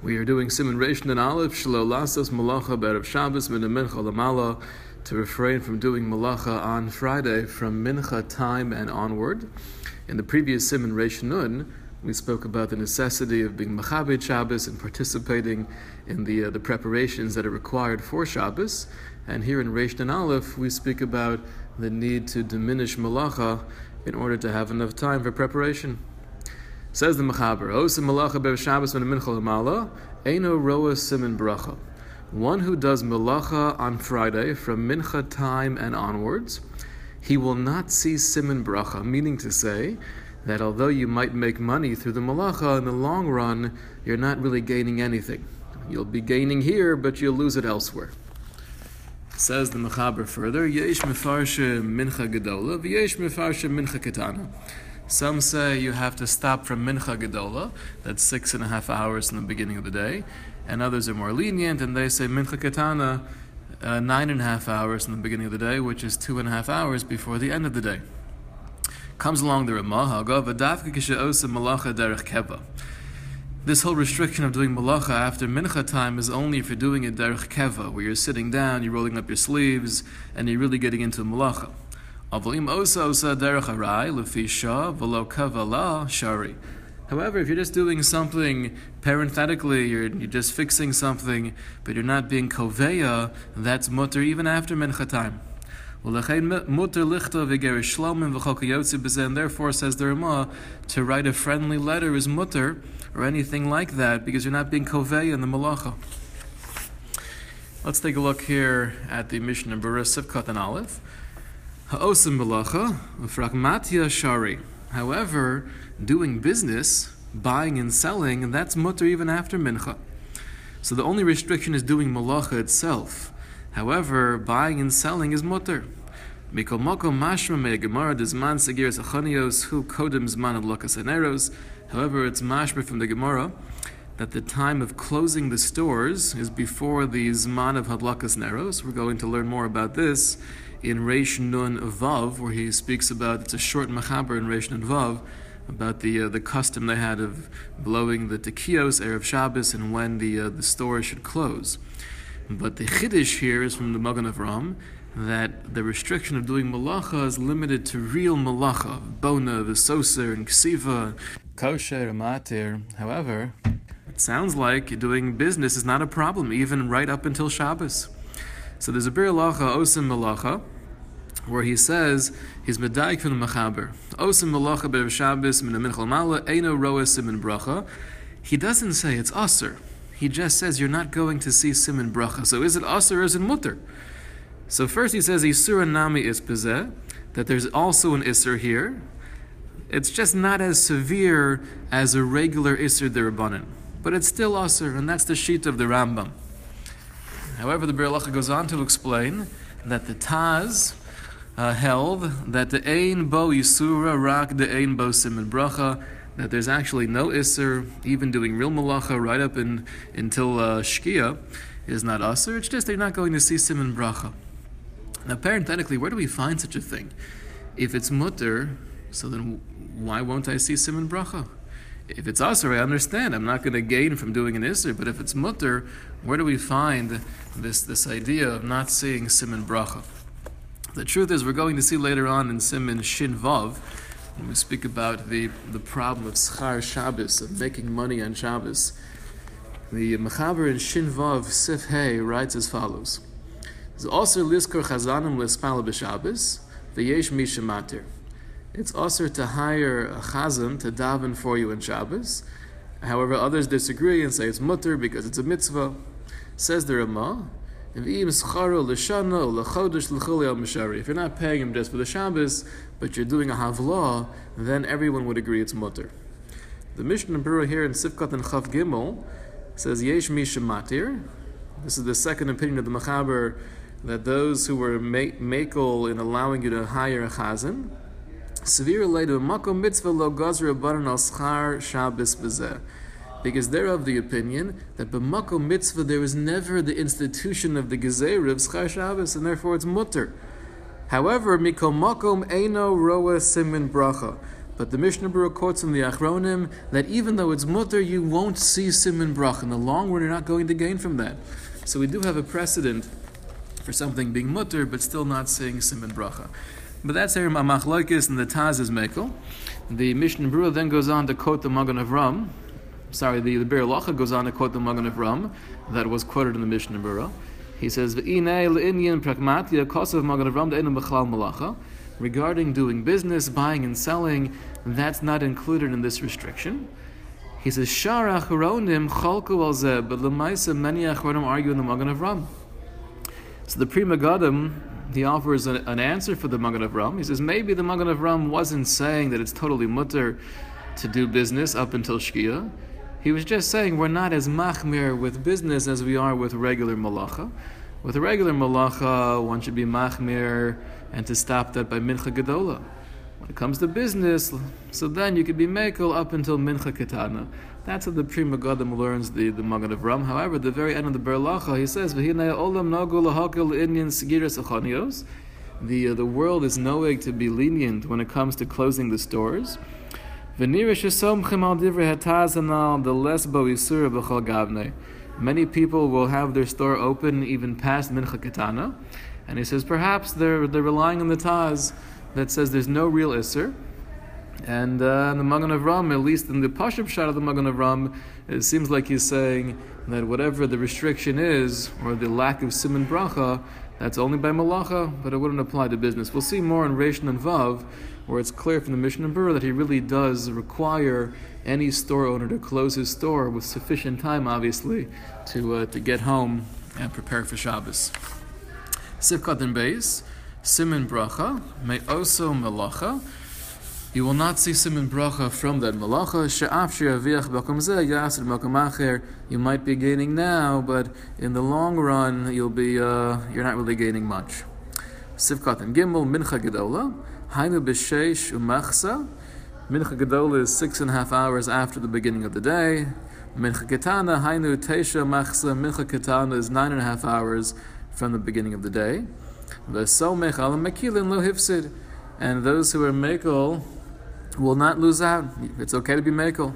We are doing Simon Reish and Aleph Shlo Lasas Malacha Berev Shabbos Min Mincha Lamala to refrain from doing Malacha on Friday from Mincha time and onward. In the previous Simon Reish Nun, we spoke about the necessity of being Machabed Shabbos and participating in the uh, the preparations that are required for Shabbos. And here in Reish and Aleph, we speak about the need to diminish Malacha in order to have enough time for preparation. Says the Mechaber, oh, Osim Malacha Bev Shabbos Min Mincha Lamala, Eino Roa Simin Bracha. One who does Malacha on Friday from Mincha time and onwards, he will not see Simin Bracha, meaning to say that although you might make money through the Malacha, in the long run, you're not really gaining anything. You'll be gaining here, but you'll lose it elsewhere. Says the Mechaber further, Yesh Mefarshe Mincha Gedola, V'yesh Mefarshe Mincha Ketana. Some say you have to stop from Mincha Gedola, that's six and a half hours in the beginning of the day, and others are more lenient and they say Mincha Ketana, uh, nine and a half hours in the beginning of the day, which is two and a half hours before the end of the day. Comes along the Ramah. This whole restriction of doing malacha after mincha time is only if you're doing it derech keva, where you're sitting down, you're rolling up your sleeves, and you're really getting into malacha. However, if you're just doing something parenthetically, you're, you're just fixing something, but you're not being koveya, that's mutter even after mincha time. And therefore, says the Ramah, to write a friendly letter is mutter, or anything like that, because you're not being koveya in the malacha. Let's take a look here at the Mishnah Berurah Sif Katan Aleph. Ha'osim malacha, fragmatia shari. However, doing business, buying and selling, that's mutter even after mincha. So the only restriction is doing malacha itself. However, buying and selling is mutter. Mikol mokom mashma me gemara desman segiras achanios hu kodem zman adlokas. However, it's mashma from the Gemara that the time of closing the stores is before the zman of hadlakas neros. We're going to learn more about this in Reish Nun Vav, where he speaks about it's a short machaber in Reish Nun Vav about the uh, the custom they had of blowing the tekios erev Shabbos and when the uh, the store should close. But the chiddush here is from the Magen Avram that the restriction of doing malacha is limited to real malacha, bona, the soser, and ksiva, kosher, matir. However, it sounds like doing business is not a problem, even right up until Shabbos. So there's a Biur Halacha, Osim Malacha, where he says he's medaik from the Machaber. Osim Malacha Ber Shabbos min Mincha Lamala Eino Roa Simin Bracha. He doesn't say it's Aser. He just says you're not going to see Simin Bracha. So is it Aser or is it Mutter? So first he says Isur Nami is that there's also an Isser here. It's just not as severe as a regular Isser Derabanan. But it's still Aser, and that's the sheet of the Rambam. However, the Bir goes on to explain that the Taz uh, held that the Ein Bo Yisura Rak the Ein Bo Simon Bracha, that there's actually no Isser, even doing real Malacha right up in, until uh, Shkia is not Aser. It's just they're not going to see Simon Bracha. Now, parenthetically, where do we find such a thing? If it's Mutter, so then why won't I see Simon Bracha? If it's Aser, I understand. I'm not going to gain from doing an Isser. But if it's Mutter, where do we find this, this idea of not seeing Simon Bracha? The truth is, we're going to see later on in Simon Shin Vav, when we speak about the, the problem of Schar Shabbos, of making money on Shabbos. The Mechaber in Shin Vav Sif Hey writes as follows. There's also Liskor Chazanim Lispala B'Shabbos, V'yesh Misha Matir. It's also to hire a chazan to daven for you in Shabbos. However, others disagree and say it's mutter because it's a mitzvah. Says the Ramah, if you're not paying him just for the Shabbos, but you're doing a havlah, then everyone would agree it's mutter. The Mishnah Berurah here in Sif Katan Chav Gimel says yesh misha matir. This is the second opinion of the Machaber that those who were makel in allowing you to hire a chazan, Severe later makom mitzvah lo gazra baran al schar Shabbos. Because they're of the opinion that b'makom mitzvah there was never the institution of the gezer of schar Shabbos, and therefore it's mutter. However, mikom makom eino roa simin bracha. But the Mishnah Berurah quotes in the Achronim that even though it's mutter, you won't see simon bracha. In the long run, you're not going to gain from that. So we do have a precedent for something being mutter, but still not saying simon bracha. But that's here Machlokes and the Taz is Mekel. The Mishnah Berurah then goes on to quote the Magen Avram. Sorry, the, the Biur Halacha goes on to quote the Magen Avram that was quoted in the Mishnah Berurah. He says, regarding doing business, buying and selling, that's not included in this restriction. He says, Shar Achronim chalku al zeh, but lemaisa many Achronim argue in the Magen Avram. So the Pri Megadim, he offers a, an answer for the Magen Avram. He says, maybe the Magen Avram wasn't saying that it's totally mutter to do business up until Shkia. He was just saying we're not as machmir with business as we are with regular malacha. With regular malacha, one should be machmir and to stop that by mincha gedola. When it comes to business, so then you could be mekel up until mincha ketana. That's what the Pri Megadim learns the, the Magen Avram. However, the very end of the Biur Halacha, he says. The uh, the world is knowing to be lenient when it comes to closing the stores. Many people will have their store open even past Mincha Ketana. And he says perhaps they're, they're relying on the Taz that says there's no real Isser. And uh, the Magen Avram, at least in the Pashab shot of the Magen Avram, it seems like he's saying that whatever the restriction is, or the lack of Simon Bracha, that's only by Malacha, but it wouldn't apply to business. We'll see more in Reish Nun Vav, where it's clear from the Mishnah Berurah that he really does require any store owner to close his store with sufficient time, obviously, to, uh, to get home and prepare for Shabbos. Sif Katan Beis, Simon Bracha, may also Malacha. You will not see Simon Bracha from that Malacha. You might be gaining now, but in the long run, you'll be, uh, you're not really gaining much. Sif Katan Gimel, Mincha Gedola, Hainu b'sheish umachsa. Mincha Gedola is six and a half hours after the beginning of the day. Mincha Ketana, Hainu Teisha Machsa. Mincha Ketana is nine and a half hours from the beginning of the day. Le'sol mechal mekilin lo hivsed, And those who are mekel will not lose out. It's okay to be mekel.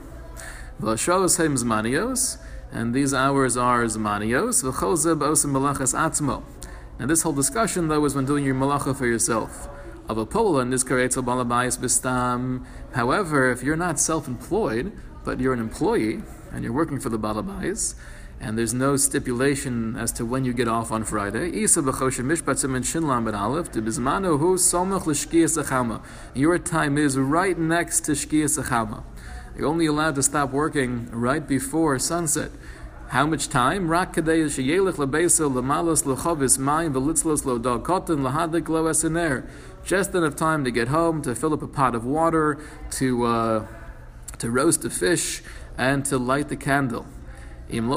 And these hours are zmanios. Now this whole discussion though is when doing your malacha for yourself. Of a pola in this creates a balabayas bistam. However, if you're not self-employed, but you're an employee and you're working for the balabais, and there's no stipulation as to when you get off on Friday. Your time is right next to Shkia You're only allowed to stop working right before sunset. How much time? Just enough time to get home, to fill up a pot of water, to, uh, to roast a fish, and to light the candle. Unless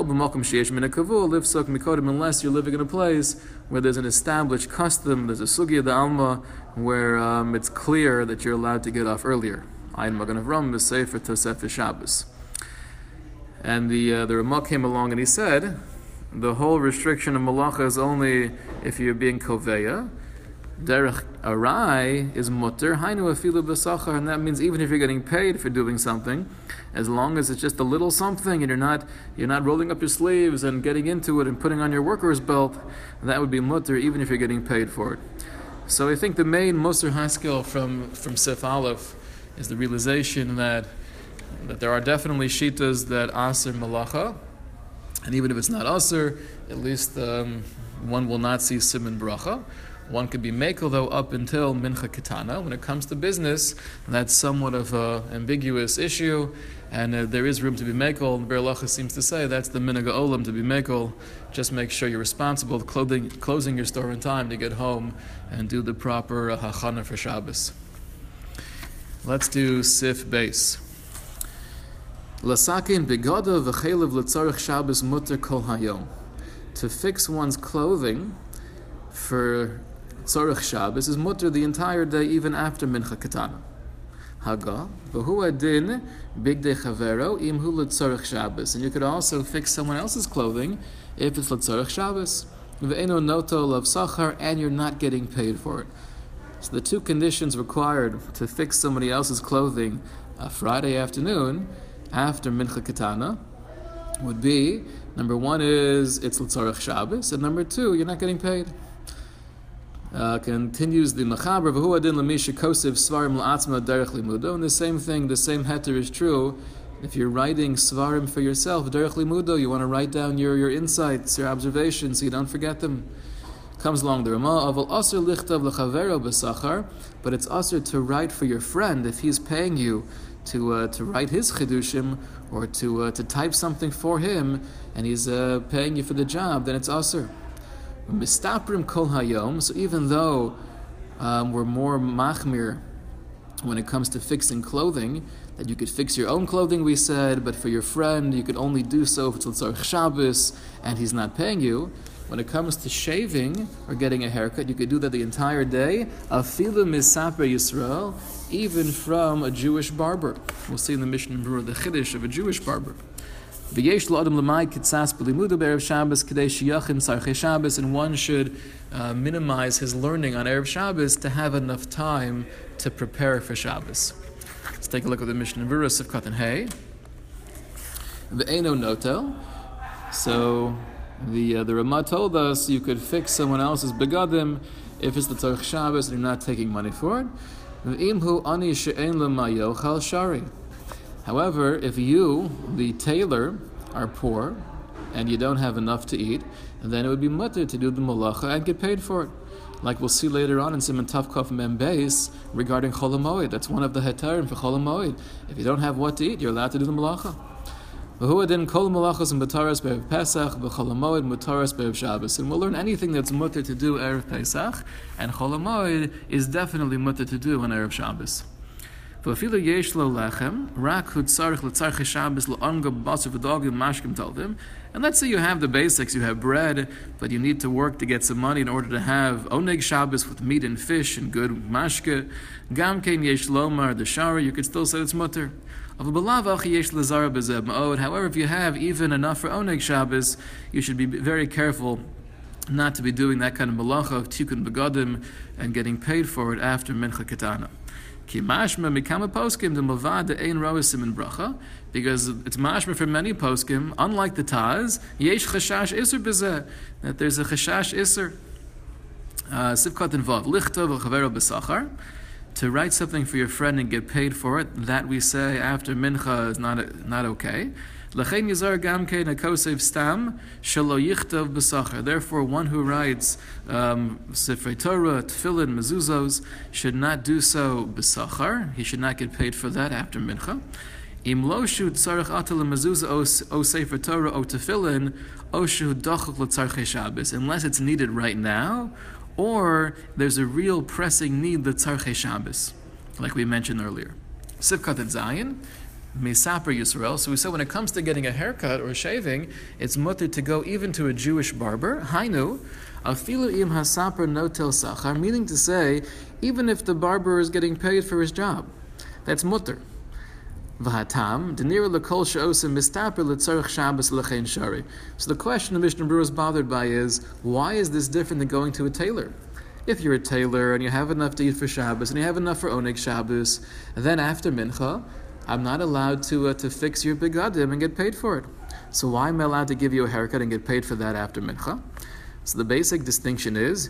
you're living in a place where there's an established custom, there's a sugya the alma, where um, it's clear that you're allowed to get off earlier. Ayin Magen Avram is Sefer Tosef Shabbos. And the uh, the Ramah came along and he said, the whole restriction of malacha is only if you're being koveya. Derech arai is mutter, hainu afilu b'sachar, and that means even if you're getting paid for doing something, as long as it's just a little something and you're not you're not rolling up your sleeves and getting into it and putting on your worker's belt, that would be mutter even if you're getting paid for it. So I think the main Moser Haskell from from Sif Aleph is the realization that that there are definitely shitas that aser malacha, and even if it's not aser, at least um, one will not see simon bracha. One could be mekel though up until mincha kitana. When it comes to business, that's somewhat of an ambiguous issue, and uh, there is room to be mekel. The Biur Halacha seems to say that's the minaga olam to be mekel. Just make sure you're responsible, clothing, closing your store in time to get home and do the proper uh, hachana for Shabbos. Let's do sif base. Lasakin begoda v'chelev letzarich Shabbos mutter kol hayom. To fix one's clothing for Tzorach Shabbos is mutter the entire day, even after Mincha Katana. Haga, v'hu adin bigdei chavero im hu l'tzorach Shabbos. And you could also fix someone else's clothing if it's l'tzorach Shabbos. V'eno noto of sachar, and you're not getting paid for it. So the two conditions required to fix somebody else's clothing a Friday afternoon after Mincha Katana would be number one is it's L'tzarech Shabbos, and number two, you're not getting paid. Uh, continues the Machaber, V'hu adin l'misha kosiv svarim la'atzma derech limudo, and the same thing, the same heter is true if you're writing svarim for yourself, derech limudo, you want to write down your, your insights, your observations, so you don't forget them. Comes along the Ramah, aval aser lichtav l'chavero b'sachar, but it's aser to write for your friend if he's paying you to uh, to write his chidushim or to uh, to type something for him, and he's uh, paying you for the job, then it's aser. Mistaprim kol hayom. So even though um, we're more machmir when it comes to fixing clothing, that you could fix your own clothing, we said, but for your friend, you could only do so if it's L'tzarech Shabbos and he's not paying you. When it comes to shaving or getting a haircut, you could do that the entire day. Afilu misaper Yisrael, even from a Jewish barber. We'll see in the Mishnah Berurah the Chiddush of a Jewish barber. V'yesh lo adam l'may kitzas b'limudu be'erev Shabbos k'dei shiyachin sarchei Shabbos, and one should uh, minimize his learning on erev Shabbos to have enough time to prepare for Shabbos. Let's take a look at the Mishnah Berurah of Katan Hay. Ve'eno notel. So the uh, the Ramah told us you could fix someone else's begadim if it's the Tzarech Shabbos and you're not taking money for it. ani she'en shari. However, if you, the tailor, are poor and you don't have enough to eat, then it would be mutter to do the malacha and get paid for it. Like we'll see later on in Simon Tavkov Mem Beis regarding Cholamoid. That's one of the hetarim for Cholamoid. If you don't have what to eat, you're allowed to do the malacha. And we'll learn anything that's mutter to do erev Pesach, and cholamoid is definitely mutter to do on erev Shabbos. And let's say you have the basics, you have bread, but you need to work to get some money in order to have oneg Shabbos with meat and fish and good mashke. Gam kein yesh lomar the shara, you could still say it's mutter. However, if you have even enough for Oneg Shabbos, you should be very careful not to be doing that kind of malacha of tikkun begadim and getting paid for it after mincha katana. Because it's mashma for many poskim. Unlike the Taz, yesh chashash iser bezeh that there's a chashash iser. Uh, Sivkat involved lichta v'chavero b'sachar to write something for your friend and get paid for it, that we say after mincha is not, not okay. Therefore, one who writes um, Sifrei Torah, Tefillin, Mezuzos should not do so b'sachar. He should not get paid for that after mincha. Im loshu tzarech atal mezuzah o sefer Torah o tefillin oshu dachuk l'tzarchei Shabbos. Unless it's needed right now, or there's a real pressing need, the Tzarche Shabbos, like we mentioned earlier. Sif Katan Zayin, Mesaper Yisrael. So we said when it comes to getting a haircut or shaving, it's mutter to go even to a Jewish barber. Hainu, afilu im hasaper notel sachar, meaning to say, even if the barber is getting paid for his job, that's mutter. V'hatam, denira lekol she'osim mistaper letzarech Shabbos lechein shari. So the question the Mishnah Berurah is bothered by is, why is this different than going to a tailor? If you're a tailor and you have enough to eat for Shabbos and you have enough for Oneg Shabbos, then after Mincha, I'm not allowed to, uh, to fix your begadim and get paid for it. So why am I allowed to give you a haircut and get paid for that after Mincha? So the basic distinction is,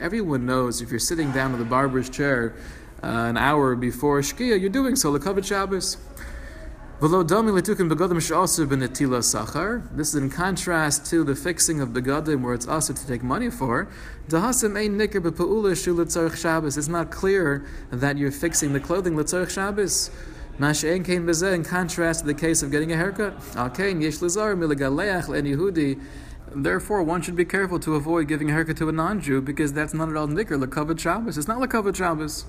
Everyone knows if you're sitting down in the barber's chair uh, an hour before Shkia, you're doing so, Lekavit Shabbos. This is in contrast to the fixing of begadim, where it's also to take money for. It's not clear that you're fixing the clothing l'tzarich Shabbos. In contrast to the case of getting a haircut. Therefore, one should be careful to avoid giving a haircut to a non-Jew because that's not at all nicker l'kavod Shabbos. It's not l'kavod Shabbos.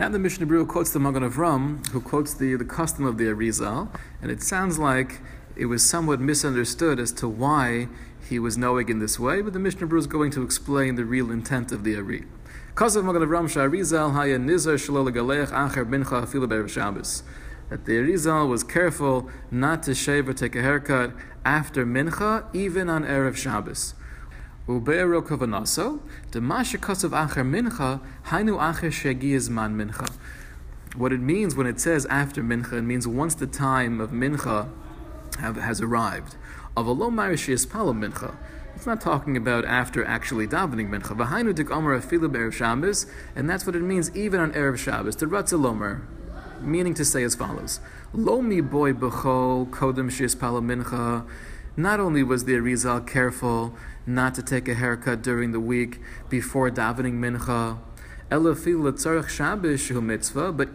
Now the Mishnah Berurah quotes the Magen Avram, who quotes the, the custom of the Arizal, and it sounds like it was somewhat misunderstood as to why he was knowing in this way, but the Mishnah Berurah is going to explain the real intent of the Ari. Kazav Magen Avram Sha'arizal haya nizar shalol acher mincha afilu Shabbos. That the Arizal was careful not to shave or take a haircut after mincha, even on Erev Shabbos. Ube'ero kavanaso, demashikasav acher mincha, hainu acher shegiyazman mincha. What it means when it says after mincha, it means once the time of mincha have, has arrived. Of a low palo mincha. It's not talking about after actually davening mincha. V'hainu dik omer afilu be'erev Shabbos, and that's what it means even on erev Shabbos. To ratzelomer, meaning to say as follows: Lo mi boy b'chol kodem palo mincha. Not only was the Arizal careful not to take a haircut during the week before davening mincha, but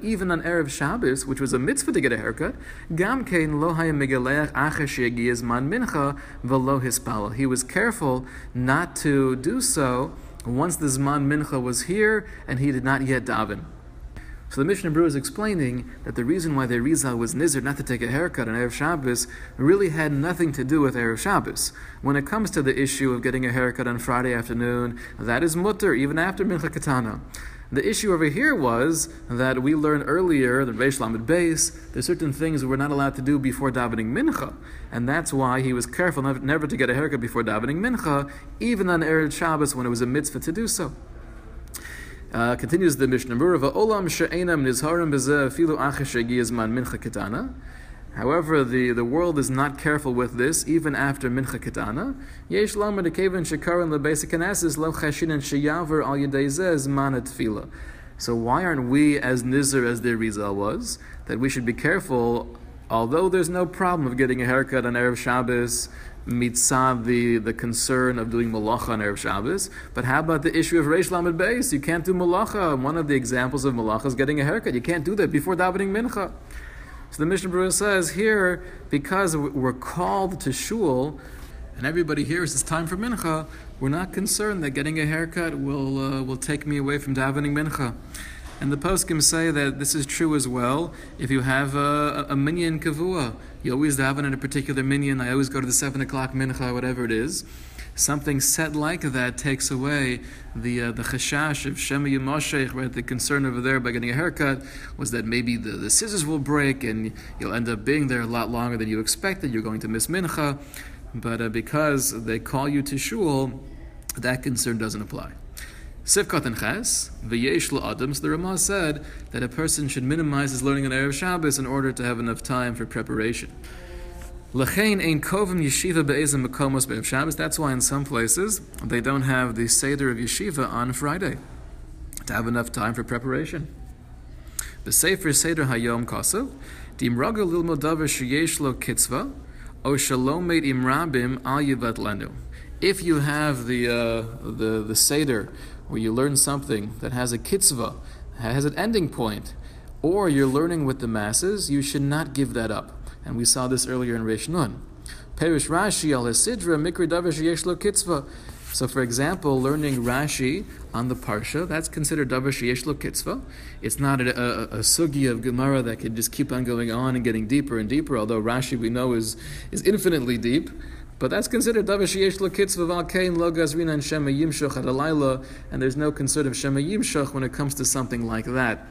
even on Erev Shabbos, which was a mitzvah to get a haircut, Gam kein lo mincha He was careful not to do so once the zman mincha was here and he did not yet daven. So the Mishnah Berurah is explaining that the reason why the Rizal was nizar not to take a haircut on Erev Shabbos really had nothing to do with Erev Shabbos. When it comes to the issue of getting a haircut on Friday afternoon, that is mutter, even after Mincha Katana. The issue over here was that we learned earlier, that Reish Lamed Beis, there's certain things we're not allowed to do before davening mincha, and that's why he was careful never to get a haircut before davening mincha, even on Erev Shabbos when it was a mitzvah to do so. Uh, continues the Mishnah Berurah, Olam she'enam nizharim bezeh filu achish mincha ketana. However, the, the world is not careful with this, even after Mincha Ketana. Yesh lama de kevan shekaran lebesic knesses lo chashinan sheyaver al yedezeh zman tefillah. So why aren't we as nizar as the Rizal was? That we should be careful, although there's no problem of getting a haircut on Erev Shabbos, mitzvah the, the concern of doing malacha on Erev Shabbos. But how about the issue of Reish Lamed Beis? You can't do malacha. One of the examples of malacha is getting a haircut. You can't do that before davening mincha. So the Mishnah Berurah says here, because we're called to shul, and everybody hears it's time for mincha, we're not concerned that getting a haircut will uh, will take me away from davening mincha. And the poskim say that this is true as well. If you have a, a minyan kavua, you always daven in a particular minyan. I always go to the seven o'clock mincha, whatever it is. Something said like that takes away the uh, the chashash of Shema Yimashech, right? The concern over there by getting a haircut was that maybe the, the scissors will break and you'll end up being there a lot longer than you expected. You're going to miss mincha. But uh, because they call you to shul, that concern doesn't apply. Sif Katan Ches, V'yesh Adam, so the Ramah said that a person should minimize his learning on Erev Shabbos in order to have enough time for preparation. L'chein ein kovim yeshiva be'ezim mekomos be'ev Shabbos. That's why in some places they don't have the Seder of yeshiva on Friday to have enough time for preparation. The Sefer Seder Hayom Kosev, Dimraga lilmo davar sheyesh lo kitzva, o shalom meit imrabim al yivat lenu. If you have the, uh, the, the Seder where you learn something that has a kitzvah, has an ending point, or you're learning with the masses, you should not give that up. And we saw this earlier in Reish Nun. Perish Rashi al Hasidra Mikri Davish Yeshlo Kitzvah. So, for example, learning Rashi on the Parsha, that's considered Davish Yeshlo Kitzvah. It's not a, a, a sugi of Gemara that can just keep on going on and getting deeper and deeper, although Rashi we know is, is infinitely deep. But that's considered davar sheyesh lo kitzvah val kain lo and shema yimshach at and there's no concern of shema yimshach when it comes to something like that.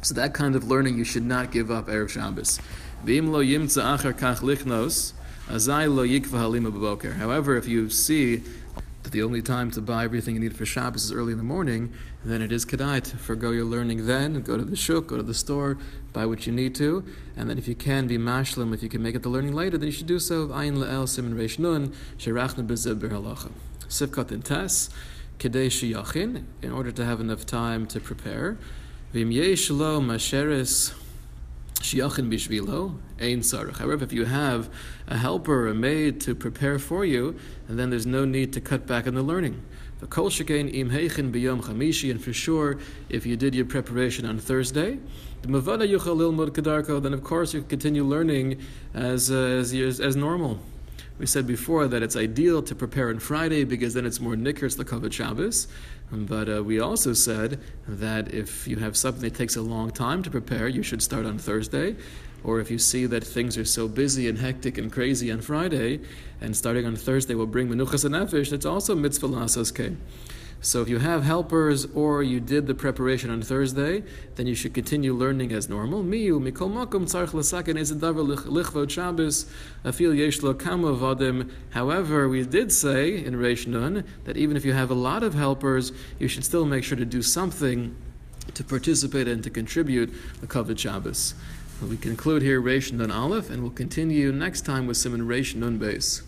So that kind of learning you should not give up erev Shabbos. V'im yimtza achar kach lichnos, azai lo yikva halima b'boker. However, if you see that the only time to buy everything you need for Shabbos is early in the morning, then it is kedai to forego your learning then, go to the shuk, go to the store, buy what you need to, and then if you can be mashlim, if you can make it the learning later, then you should do so. Ayin le'el simin reish nun, sherachna b'zeb b'halacha. Sif Katan tes, kedei shiyachin, in order to have enough time to prepare. V'im yesh lo masheres shiachin bishvilo, ein sarach. However, if you have a helper, a maid to prepare for you, and then there's no need to cut back on the learning. The kol shekain im heichin biyom chamishi, and for sure, if you did your preparation on Thursday, then of course you continue learning as, uh, as, as normal. We said before that it's ideal to prepare on Friday because then it's more the Kavod Shabbos. But uh, we also said that if you have something that takes a long time to prepare, you should start on Thursday. Or if you see that things are so busy and hectic and crazy on Friday, and starting on Thursday will bring menuchas and nefesh, that's also mitzvah lasos So if you have helpers or you did the preparation on Thursday, then you should continue learning as normal. Makom. However, we did say in Reish Nun that even if you have a lot of helpers, you should still make sure to do something to participate and to contribute the Kavod Shabbos. We conclude here Reish Nun Aleph, and we'll continue next time with Simon Reish Nun Base.